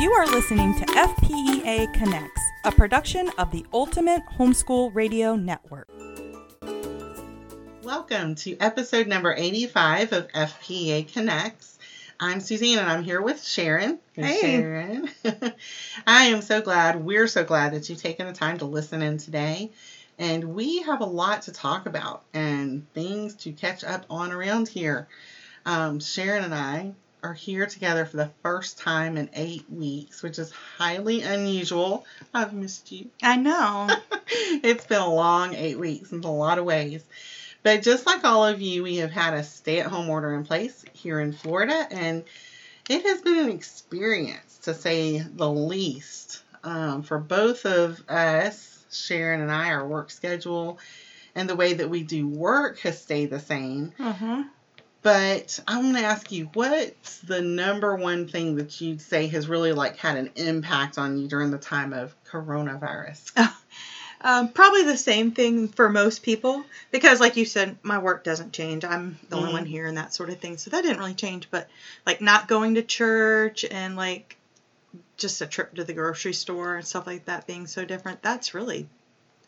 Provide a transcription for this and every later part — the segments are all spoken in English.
You are listening to FPEA Connects, a production of the Ultimate Homeschool Radio Network. Welcome to episode number 85 of FPEA Connects. I'm Suzanne and I'm here with Sharon. Hey. Sharon. I am so glad, we're so glad that you've taken the time to listen in today. And we have a lot to talk about and things to catch up on around here. Um, Sharon and I are here together for the first time in eight weeks, which is highly unusual. I've missed you. I know. it's been a long eight weeks in a lot of ways. But just like all of you, we have had a stay at home order in place here in Florida, and it has been an experience to say the least um, for both of us, Sharon and I, our work schedule and the way that we do work has stayed the same. uh-huh. But I want to ask you, what's the number one thing that you'd say has really like had an impact on you during the time of coronavirus? Um, probably the same thing for most people because, like you said, my work doesn't change. I'm the only Mhm. one here and that sort of thing. So that didn't really change. But like not going to church and like just a trip to the grocery store and stuff like that being so different, that's really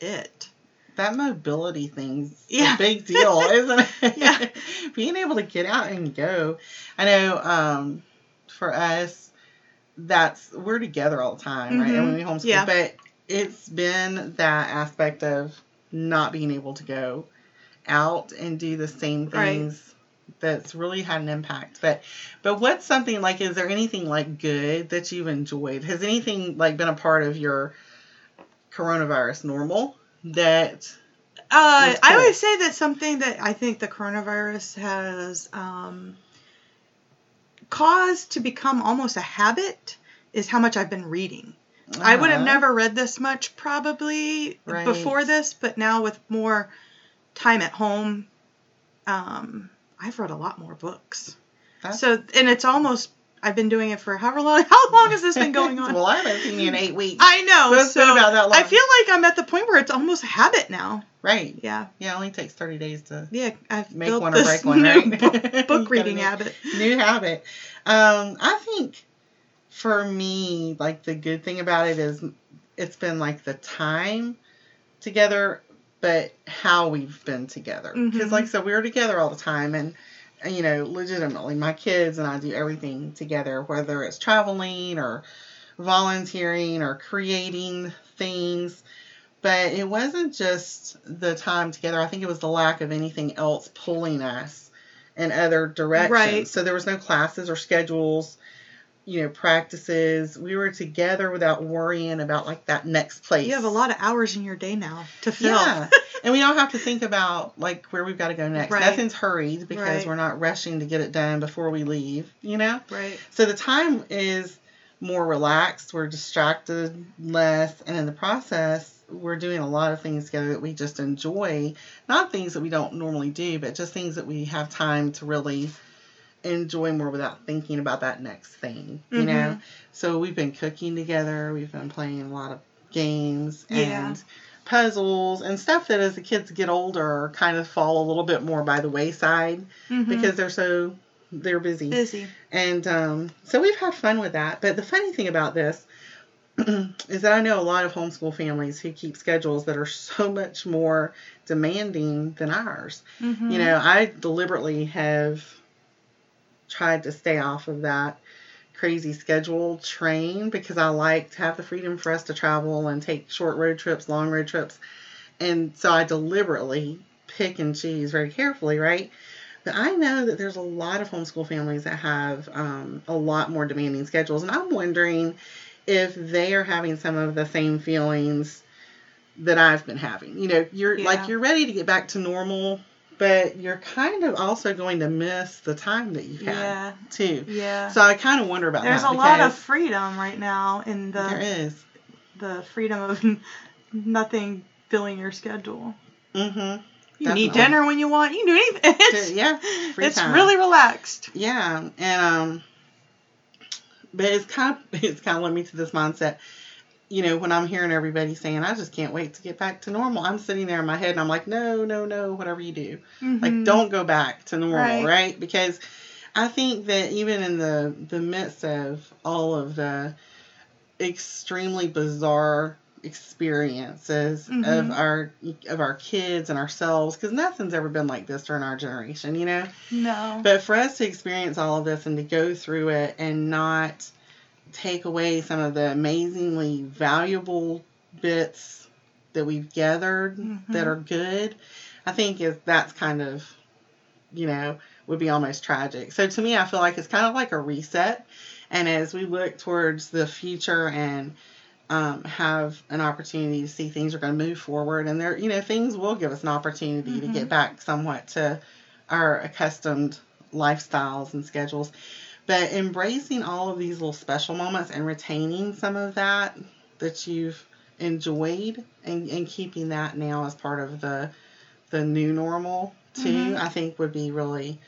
it. That mobility thing's Yeah. a big deal, isn't it? Yeah. Being able to get out and go. I know um, for us, that's we're together all the time, right? Mhm. And when we homeschool, Yeah. but it's been that aspect of not being able to go out and do the same Right. things that's really had an impact. But but what's something like is there anything like good that you've enjoyed? Has anything like been a part of your coronavirus normal that Uh, I always say that something that I think the coronavirus has um, caused to become almost a habit is how much I've been reading. I would have Uh-huh. never read this much probably Right. before this, but now with more time at home, um, I've read a lot more books. That's- So, and it's almost I've been doing it for however long. How long has this been going on? well, I haven't seen you in eight weeks. I know. So it's been about that long. I feel like I'm at the point where it's almost habit now. right. Yeah, Yeah, it only takes 30 days to yeah. I've make one or break one, right? book, book reading habit. New habit. Um, I think for me, like the good thing about it is it's been like the time together, but how we've been together. Because, Mhm. like said, we were together all the time, and, you know, legitimately, my kids and I do everything together, whether it's traveling or volunteering or creating things. But it wasn't just the time together. I think it was the lack of anything else pulling us in other directions. Right. So there was no classes or schedules, you know, practices. We were together without worrying about like that next place. You have a lot of hours in your day now to fill. Yeah. and we don't have to think about like where we've got to go next. Right. Nothing's hurried because Right. we're not rushing to get it done before we leave, you know? Right. So the time is more relaxed, we're distracted less, and in the process, we're doing a lot of things together that we just enjoy. Not things that we don't normally do, but just things that we have time to really enjoy more without thinking about that next thing, you know? Mhm. So we've been cooking together, we've been playing a lot of games Yeah. and puzzles and stuff that as the kids get older kind of fall a little bit more by the wayside Mhm. because they're so they're busy. busy. And um, so we've had fun with that. But the funny thing about this is that I know a lot of homeschool families who keep schedules that are so much more demanding than ours. Mhm. You know, I deliberately have tried to stay off of that crazy schedule train because I like to have the freedom for us to travel and take short road trips, long road trips. And so I deliberately pick and choose very carefully, right? But I know that there's a lot of homeschool families that have um, a lot more demanding schedules. And I'm wondering if they are having some of the same feelings that I've been having. You know, you're Yeah. like you're ready to get back to normal, but you're kind of also going to miss the time that you've had Yeah. too. Yeah. So I kind of wonder about There's that. There's a lot of freedom right now in the there is the freedom of nothing filling your schedule. Mm-hmm. You Definitely. can eat dinner when you want. You can do anything. It's, Yeah. Free it's time. really relaxed. Yeah, and um, but it's kind of it's kind of led me to this mindset. You know, when I'm hearing everybody saying, "I just can't wait to get back to normal," I'm sitting there in my head and I'm like, "No, no, no, whatever you do, like Mhm. don't go back to normal, Right. right? Because I think that even in the the midst of all of the extremely bizarre experiences of Mhm. our of our kids and ourselves because nothing's ever been like this during our generation, you know. No. But for us to experience all of this and to go through it and not take away some of the amazingly valuable bits that we've gathered that Mhm. are good, I think is that's kind of, you know, would be almost tragic. So to me, I feel like it's kind of like a reset. And as we look towards the future and um, have an opportunity to see things are going to move forward, and there, you know, things will give us an opportunity to Mhm. get back somewhat to our accustomed lifestyles and schedules. But embracing all of these little special moments and retaining some of that that you've enjoyed and, and keeping that now as part of the the new normal too, Mhm. I think would be really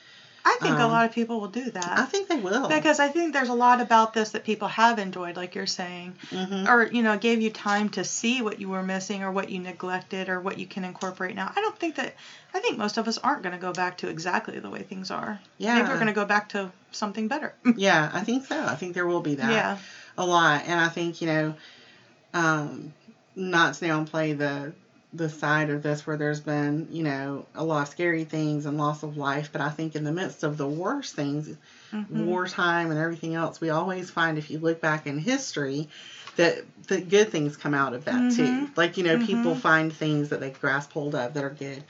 I think a um, lot of people will do that. I think they will. because I think there's a lot about this that people have enjoyed, like you're saying, Mhm. or you know, gave you time to see what you were missing or what you neglected or what you can incorporate now. I don't think that. I think most of us aren't going to go back to exactly the way things are. yeah. Maybe we're going to go back to something better. Yeah, I think so. I think there will be that yeah. a lot, and I think you know, um, not to downplay the the side of this where there's been you know a lot of scary things and loss of life, but I think in the midst of the worst things, Mhm. wartime and everything else, we always find if you look back in history that the good things come out of that too. Mhm. Like you know, people Mhm. find things that they grasp hold of that are good.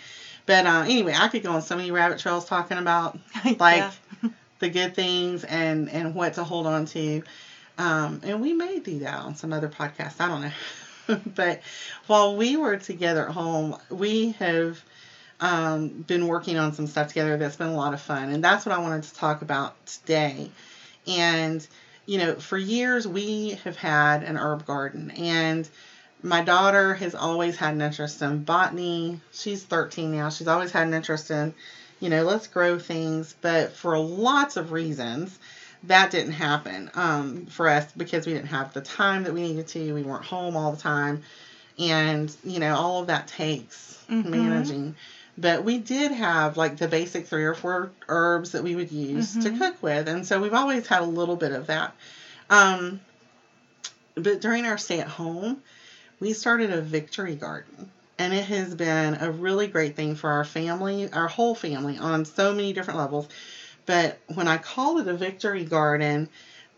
But uh, anyway, I could go on so many rabbit trails talking about like the good things and and what to hold on to. Um, and we may do that on some other podcast. I don't know. but while we were together at home, we have um, been working on some stuff together that's been a lot of fun. And that's what I wanted to talk about today. And, you know, for years we have had an herb garden. And my daughter has always had an interest in botany. She's 13 now. She's always had an interest in, you know, let's grow things. But for lots of reasons, that didn't happen um, for us because we didn't have the time that we needed to. We weren't home all the time. And, you know, all of that takes Mhm. managing. But we did have like the basic three or four herbs that we would use to Mhm. cook with. And so we've always had a little bit of that. Um, but during our stay at home, we started a victory garden. And it has been a really great thing for our family, our whole family, on so many different levels. But when I called it a victory garden,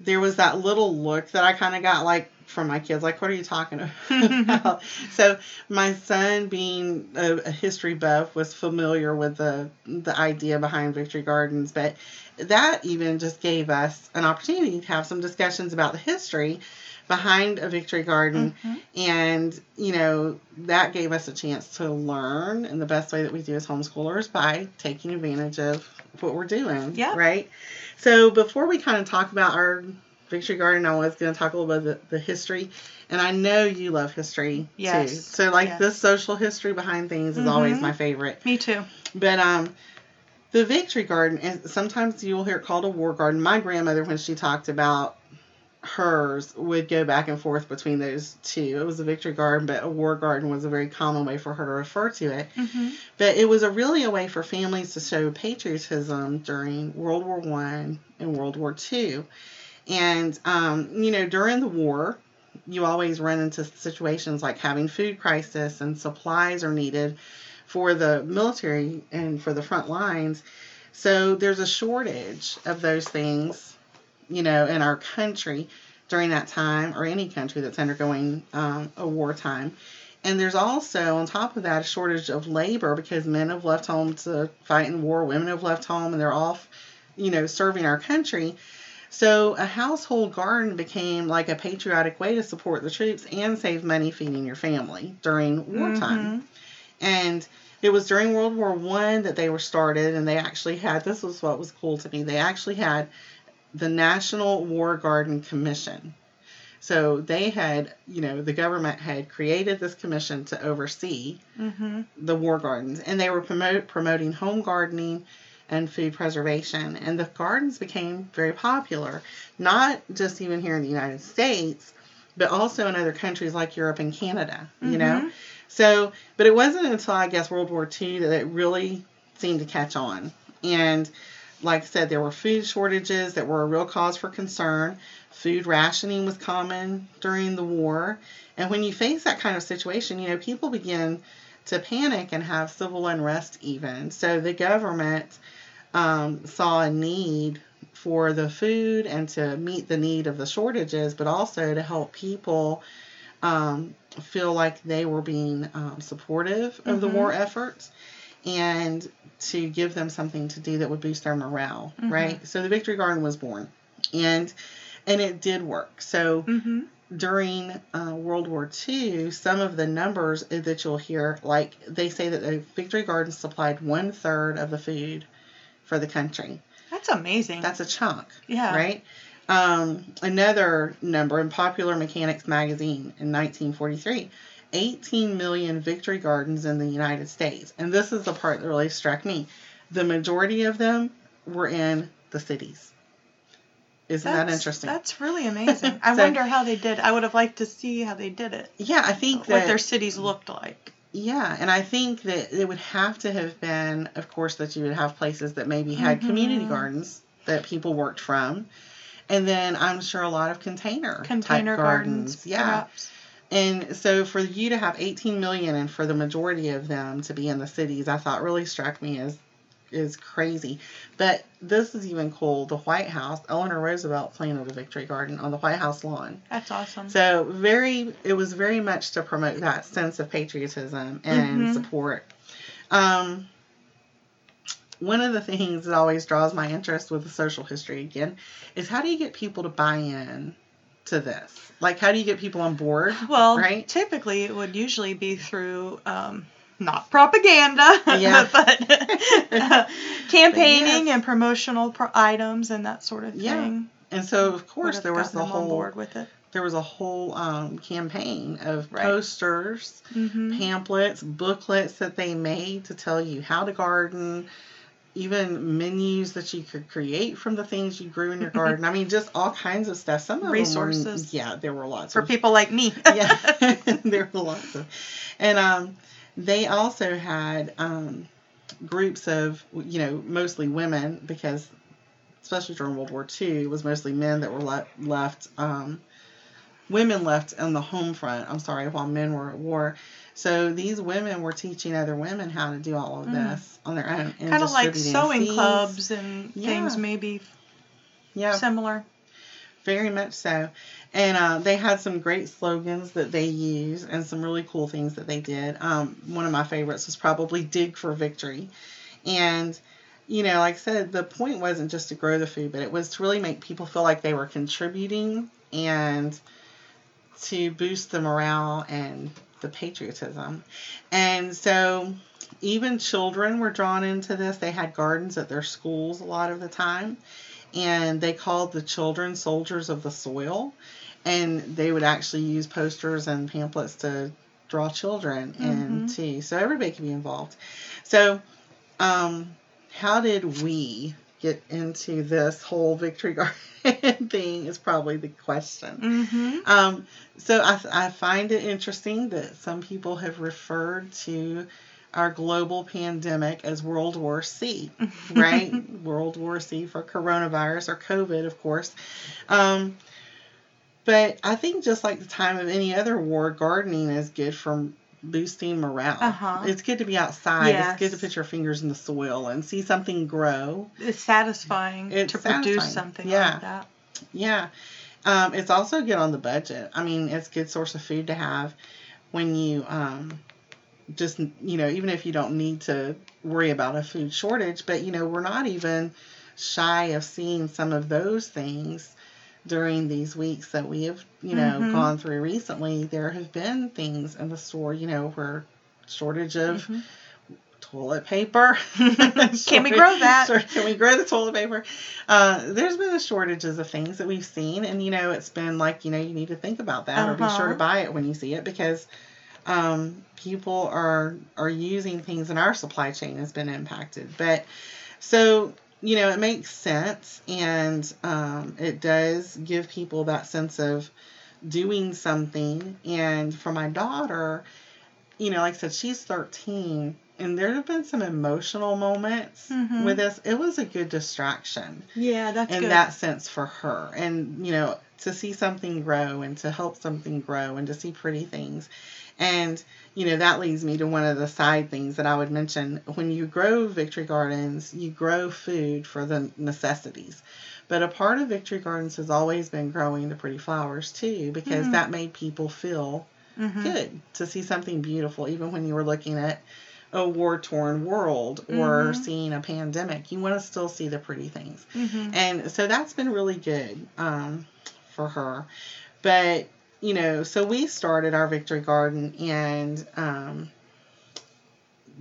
there was that little look that I kind of got like from my kids, like, what are you talking about? so my son, being a, a history buff, was familiar with the the idea behind victory gardens, but that even just gave us an opportunity to have some discussions about the history behind a victory garden Mhm. and you know that gave us a chance to learn and the best way that we do as homeschoolers by taking advantage of what we're doing Yeah. right so before we kind of talk about our victory garden i was going to talk a little bit about the, the history and i know you love history Yes. too so like Yes. the social history behind things is always Mhm. my favorite Me too. but um, the victory garden and sometimes you'll hear it called a war garden. My grandmother, when she talked about hers, would go back and forth between those two. It was a victory garden, but a war garden was a very common way for her to refer to it. hmm But it was a really a way for families to show patriotism during World War One and World War Two, and um, you know during the war, you always run into situations like having food crisis and supplies are needed for the military and for the front lines. So there's a shortage of those things, you know, in our country during that time, or any country that's undergoing um, a wartime. And there's also, on top of that, a shortage of labor because men have left home to fight in war, women have left home, and they're off, you know, serving our country. So a household garden became like a patriotic way to support the troops and save money feeding your family during wartime. Mhm. And it was during World War One that they were started, and they actually had this was what was cool to me. They actually had the National War Garden Commission. So they had, you know, the government had created this commission to oversee Mhm. the war gardens, and they were promote, promoting home gardening and food preservation. And the gardens became very popular, not just even here in the United States, but also in other countries like Europe and Canada, you know? Mhm. So, but it wasn't until I guess World War II that it really seemed to catch on. And like I said, there were food shortages that were a real cause for concern. Food rationing was common during the war. And when you face that kind of situation, you know, people begin to panic and have civil unrest even. So the government um, saw a need for the food and to meet the need of the shortages, but also to help people um, feel like they were being um, supportive of the Mhm. war efforts and to give them something to do that would boost their morale, Mhm. right? So the Victory Garden was born, and and it did work. So Mm-hmm. during uh, World War II, some of the numbers that you'll hear, like they say that the Victory Garden supplied one third of the food for the country. That's amazing. That's a chunk, yeah. right? Um, another number in Popular Mechanics magazine in 1943 18 million victory gardens in the United States. And this is the part that really struck me. The majority of them were in the cities. Isn't that interesting? That's really amazing. I So- wonder how they did. I would have liked to see how they did it. yeah, I think What that their cities looked like. Yeah, and I think that it would have to have been, of course, that you would have places that maybe had community Mhm. gardens that people worked from. And then I'm sure a lot of container Container type gardens, Yeah. perhaps. And so for you to have 18 million and for the majority of them to be in the cities, I thought really struck me as is crazy. But this is even cool. The White House, Eleanor Roosevelt planted a victory garden on the White House lawn. That's awesome. So very, it was very much to promote that sense of patriotism and Mhm. support. Um, one of the things that always draws my interest with the social history again is how do you get people to buy in to this? Like, how do you get people on board? well, right? typically it would usually be through um, not propaganda, Yeah. but uh, campaigning Yes. and promotional pro- items and that sort of thing. Yeah. And so, of course, there was the whole board with it. there was a whole um, campaign of Right. posters, Mm-hmm. pamphlets, booklets that they made to tell you how to garden, even menus that you could create from the things you grew in your garden. I mean, just all kinds of stuff. Some of Resources. Them were, yeah, there were lots For of people like me. yeah, there were lots of, and um, they also had um, groups of you know mostly women because especially during World War II it was mostly men that were le- left um, women left on the home front. I'm sorry, while men were at war. So these women were teaching other women how to do all of Mm. this on their own. kind of like sewing seeds. clubs and Yeah. things maybe Yeah. similar. Very much so. And uh, they had some great slogans that they used and some really cool things that they did. Um, one of my favorites was probably Dig for Victory. And, you know, like I said, the point wasn't just to grow the food, but it was to really make people feel like they were contributing and to boost the morale and the patriotism. And so even children were drawn into this. They had gardens at their schools a lot of the time and they called the children soldiers of the soil and they would actually use posters and pamphlets to draw children in Mhm. too so everybody could be involved so um, how did we get into this whole victory garden thing is probably the question Mm-hmm. um, so I, I find it interesting that some people have referred to our global pandemic as World War C, right? World War C for coronavirus or COVID, of course. Um, but I think just like the time of any other war, gardening is good for boosting morale. Uh-huh. It's good to be outside. It's good to put your fingers in the soil and see something grow. It's satisfying It's to produce something Yeah. like that. Yeah. Um, it's also good on the budget. I mean, it's a good source of food to have when you um, just, you know, even if you don't need to worry about a food shortage, but, you know, we're not even shy of seeing some of those things during these weeks that we have, you know, Mhm. gone through recently. There have been things in the store, you know, where shortage of Mhm. toilet paper. Can we grow that? Can we grow the toilet paper? Uh, there's been the shortages of things that we've seen, and you know, it's been like you know, you need to think about that or be sure to Uh-huh. buy it when you see it because um, people are are using things, and our supply chain has been impacted. But so you know, it makes sense, and um, it does give people that sense of doing something. And for my daughter, you know, like I said, she's 13 and there have been some emotional moments Mhm. with this. It was a good distraction Yeah, that's in good. that sense for her. And, you know, to see something grow and to help something grow and to see pretty things. And, you know, that leads me to one of the side things that I would mention. When you grow Victory Gardens, you grow food for the necessities. But a part of Victory Gardens has always been growing the pretty flowers too, because Mhm. that made people feel Mhm. good to see something beautiful, even when you were looking at a war torn world or Mhm. seeing a pandemic. You want to still see the pretty things. Mhm. And so that's been really good um, for her. But, you know, so we started our Victory Garden and um,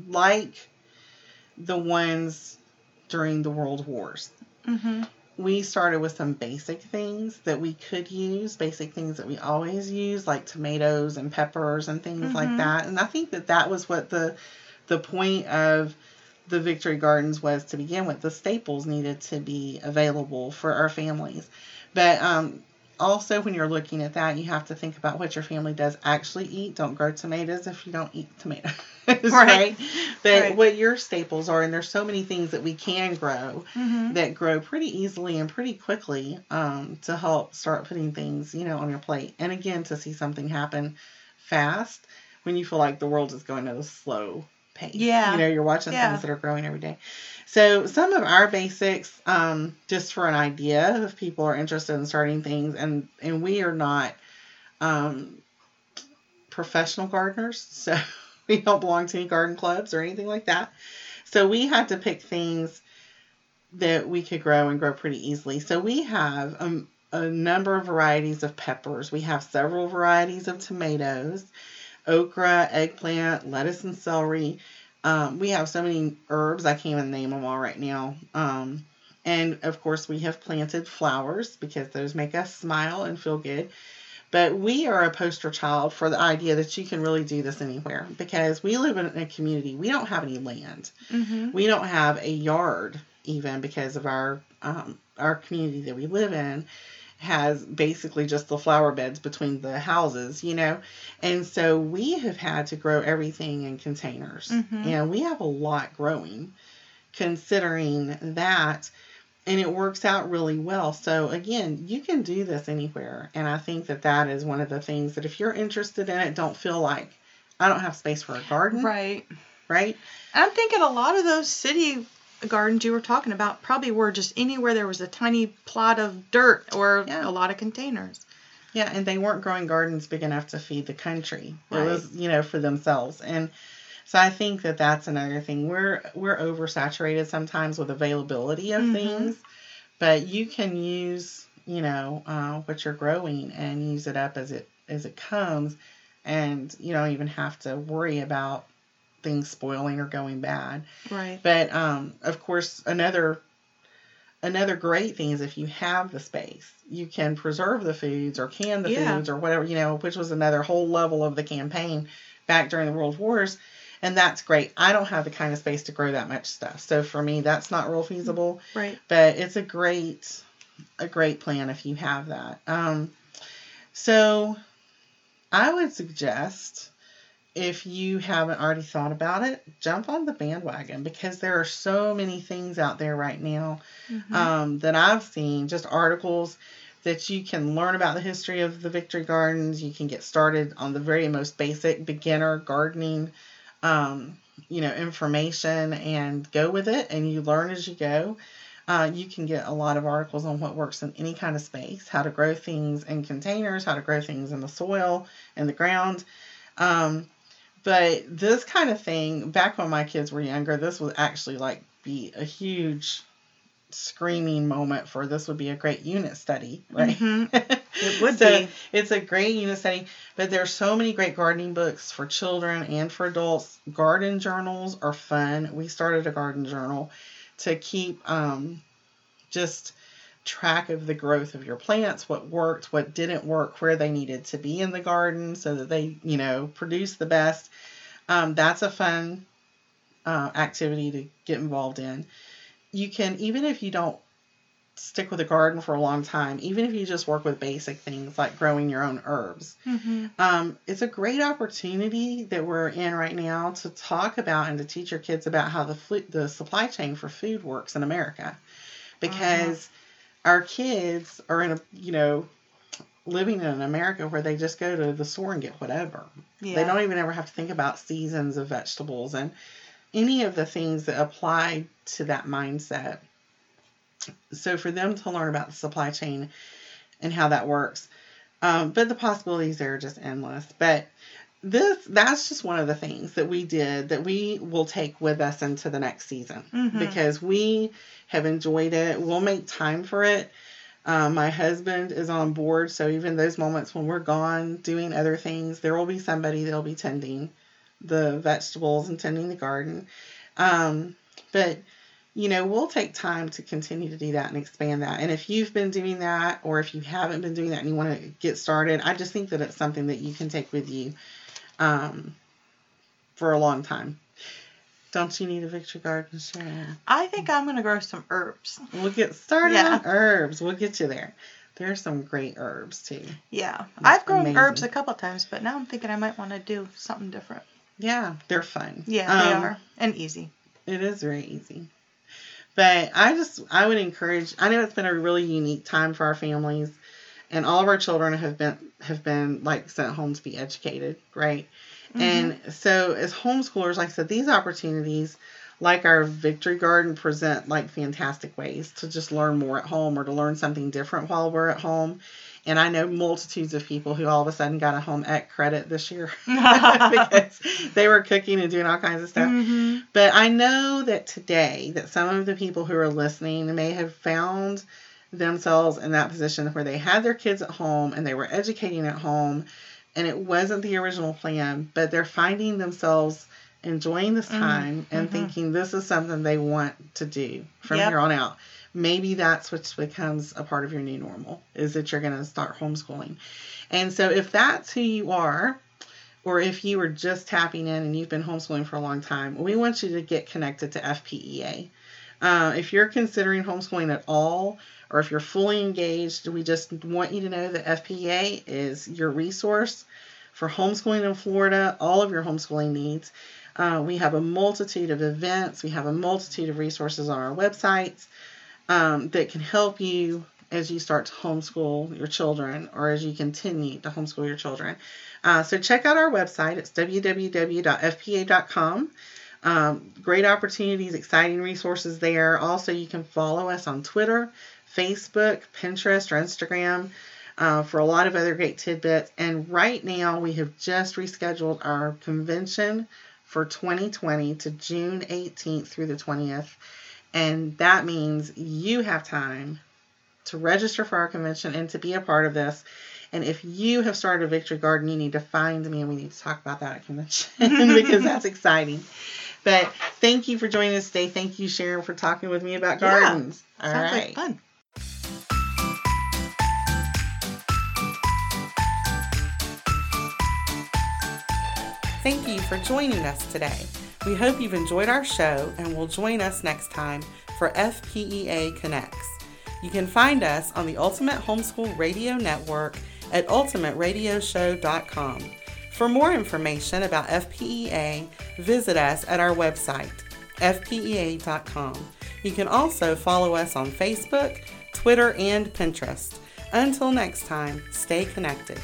like the ones during the World Wars, Mhm. we started with some basic things that we could use, basic things that we always use, like tomatoes and peppers and things like Mhm. that. And I think that that was what the the point of the Victory Gardens was to begin with. The staples needed to be available for our families, but um, also when you're looking at that, you have to think about what your family does actually eat. Don't grow tomatoes if you don't eat tomatoes, right? Right. But Right. what your staples are, and there's so many things that we can grow Mhm. that grow pretty easily and pretty quickly um, to help start putting things, you know, on your plate. And again, to see something happen fast when you feel like the world is going at a slow pace. Yeah. You know, you're watching Yeah. things that are growing every day. So some of our basics, um, just for an idea, if people are interested in starting things, and and we are not um, professional gardeners, so we don't belong to any garden clubs or anything like that. So we had to pick things that we could grow and grow pretty easily. So we have um, a number of varieties of peppers. We have several varieties of tomatoes, okra, eggplant, lettuce, and celery. Um, we have so many herbs, I can't even name them all right now. Um, and of course, we have planted flowers because those make us smile and feel good. But we are a poster child for the idea that you can really do this anywhere because we live in a community. We don't have any land. Mhm. We don't have a yard even because of our um, our community that we live in has basically just the flower beds between the houses, you know. And so we have had to grow everything in containers. Mhm. And we have a lot growing considering that and it works out really well. So again, you can do this anywhere, and I think that that is one of the things that if you're interested in it, don't feel like I don't have space for a garden, Right. right? I'm thinking a lot of those city gardens you were talking about probably were just anywhere there was a tiny plot of dirt or Yeah. a lot of containers. Yeah, and they weren't growing gardens big enough to feed the country. Right. It was, you know, for themselves. And so I think that that's another thing. We're we're oversaturated sometimes with availability of Mhm. things, but you can use, you know, uh, what you're growing and use it up as it as it comes, and you don't even have to worry about things spoiling or going bad. Right. But um, of course, another another great thing is if you have the space, you can preserve the foods or can the Yeah. foods or whatever you know, which was another whole level of the campaign back during the World Wars, and that's great. I don't have the kind of space to grow that much stuff, so for me, that's not real feasible. Right. But it's a great a great plan if you have that. Um, so I would suggest if you haven't already thought about it, jump on the bandwagon because there are so many things out there right now Mhm. um, that I've seen, just articles that you can learn about the history of the Victory Gardens. You can get started on the very most basic beginner gardening, um, you know, information and go with it, and you learn as you go. Uh, you can get a lot of articles on what works in any kind of space, how to grow things in containers, how to grow things in the soil, in the ground. Um, but this kind of thing, back when my kids were younger, this would actually like be a huge screaming moment for this would be a great unit study, right? Mhm. It would So, be. It's a great unit study, but there's so many great gardening books for children and for adults. Garden journals are fun. We started a garden journal to keep um, just track of the growth of your plants, what worked, what didn't work, where they needed to be in the garden so that they, you know, produce the best. Um, that's a fun uh, activity to get involved in. You can, even if you don't stick with a garden for a long time, even if you just work with basic things like growing your own herbs, Mm-hmm. um, it's a great opportunity that we're in right now to talk about and to teach your kids about how the flu- the supply chain for food works in America, because our kids are in a you know living in America where they just go to the store and get whatever. Yeah. They don't even ever have to think about seasons of vegetables and any of the things that apply to that mindset. So for them to learn about the supply chain and how that works, um, but the possibilities there are just endless. But this that's just one of the things that we did that we will take with us into the next season Mhm. because we have enjoyed it. We'll make time for it. Um, my husband is on board, so even those moments when we're gone doing other things, there will be somebody that'll be tending the vegetables and tending the garden. Um, but you know, we'll take time to continue to do that and expand that. And if you've been doing that, or if you haven't been doing that and you want to get started, I just think that it's something that you can take with you um, for a long time. Don't you need a victory garden, Sharon? I think I'm gonna grow some herbs. We'll get started Yeah. on herbs. We'll get you there. There's some great herbs too. Yeah, That's I've grown amazing. herbs a couple times, but now I'm thinking I might want to do something different. Yeah, they're fun. Yeah, they Um, are and easy. It is very easy. But I just I would encourage I know it's been a really unique time for our families and all of our children have been have been like sent home to be educated, right? Mm-hmm. And so as homeschoolers, like I said, these opportunities like our victory garden present like fantastic ways to just learn more at home or to learn something different while we're at home. And I know multitudes of people who all of a sudden got a home ec credit this year because they were cooking and doing all kinds of stuff. Mhm. But I know that today that some of the people who are listening may have found themselves in that position where they had their kids at home and they were educating at home and it wasn't the original plan, but they're finding themselves enjoying this Mm, time and mhm. thinking this is something they want to do from Yep. here on out. Maybe that's what becomes a part of your new normal is that you're going to start homeschooling. And so if that's who you are, or if you were just tapping in and you've been homeschooling for a long time, we want you to get connected to FPEA. Uh, if you're considering homeschooling at all, or if you're fully engaged, we just want you to know that FPEA is your resource for homeschooling in Florida, all of your homeschooling needs. Uh, we have a multitude of events, we have a multitude of resources on our websites um, that can help you as you start to homeschool your children or as you continue to homeschool your children. Uh, so check out our website. It's www.fpea.com. Um, great opportunities, exciting resources there. Also, you can follow us on Twitter, Facebook, Pinterest, or Instagram uh, for a lot of other great tidbits. And right now, we have just rescheduled our convention for 2020 to June 18th through the 20th. And that means you have time to register for our convention and to be a part of this. And if you have started a victory garden, you need to find me and we need to talk about that at convention because that's exciting. But thank you for joining us today. Thank you, Sharon, for talking with me about Yeah, gardens. All Sounds right. like fun. Thank you for joining us today. We hope you've enjoyed our show and will join us next time for FPEA Connects. You can find us on the Ultimate Homeschool Radio Network at ultimateradioshow.com. For more information about FPEA, visit us at our website, fpea.com. You can also follow us on Facebook, Twitter, and Pinterest. Until next time, stay connected.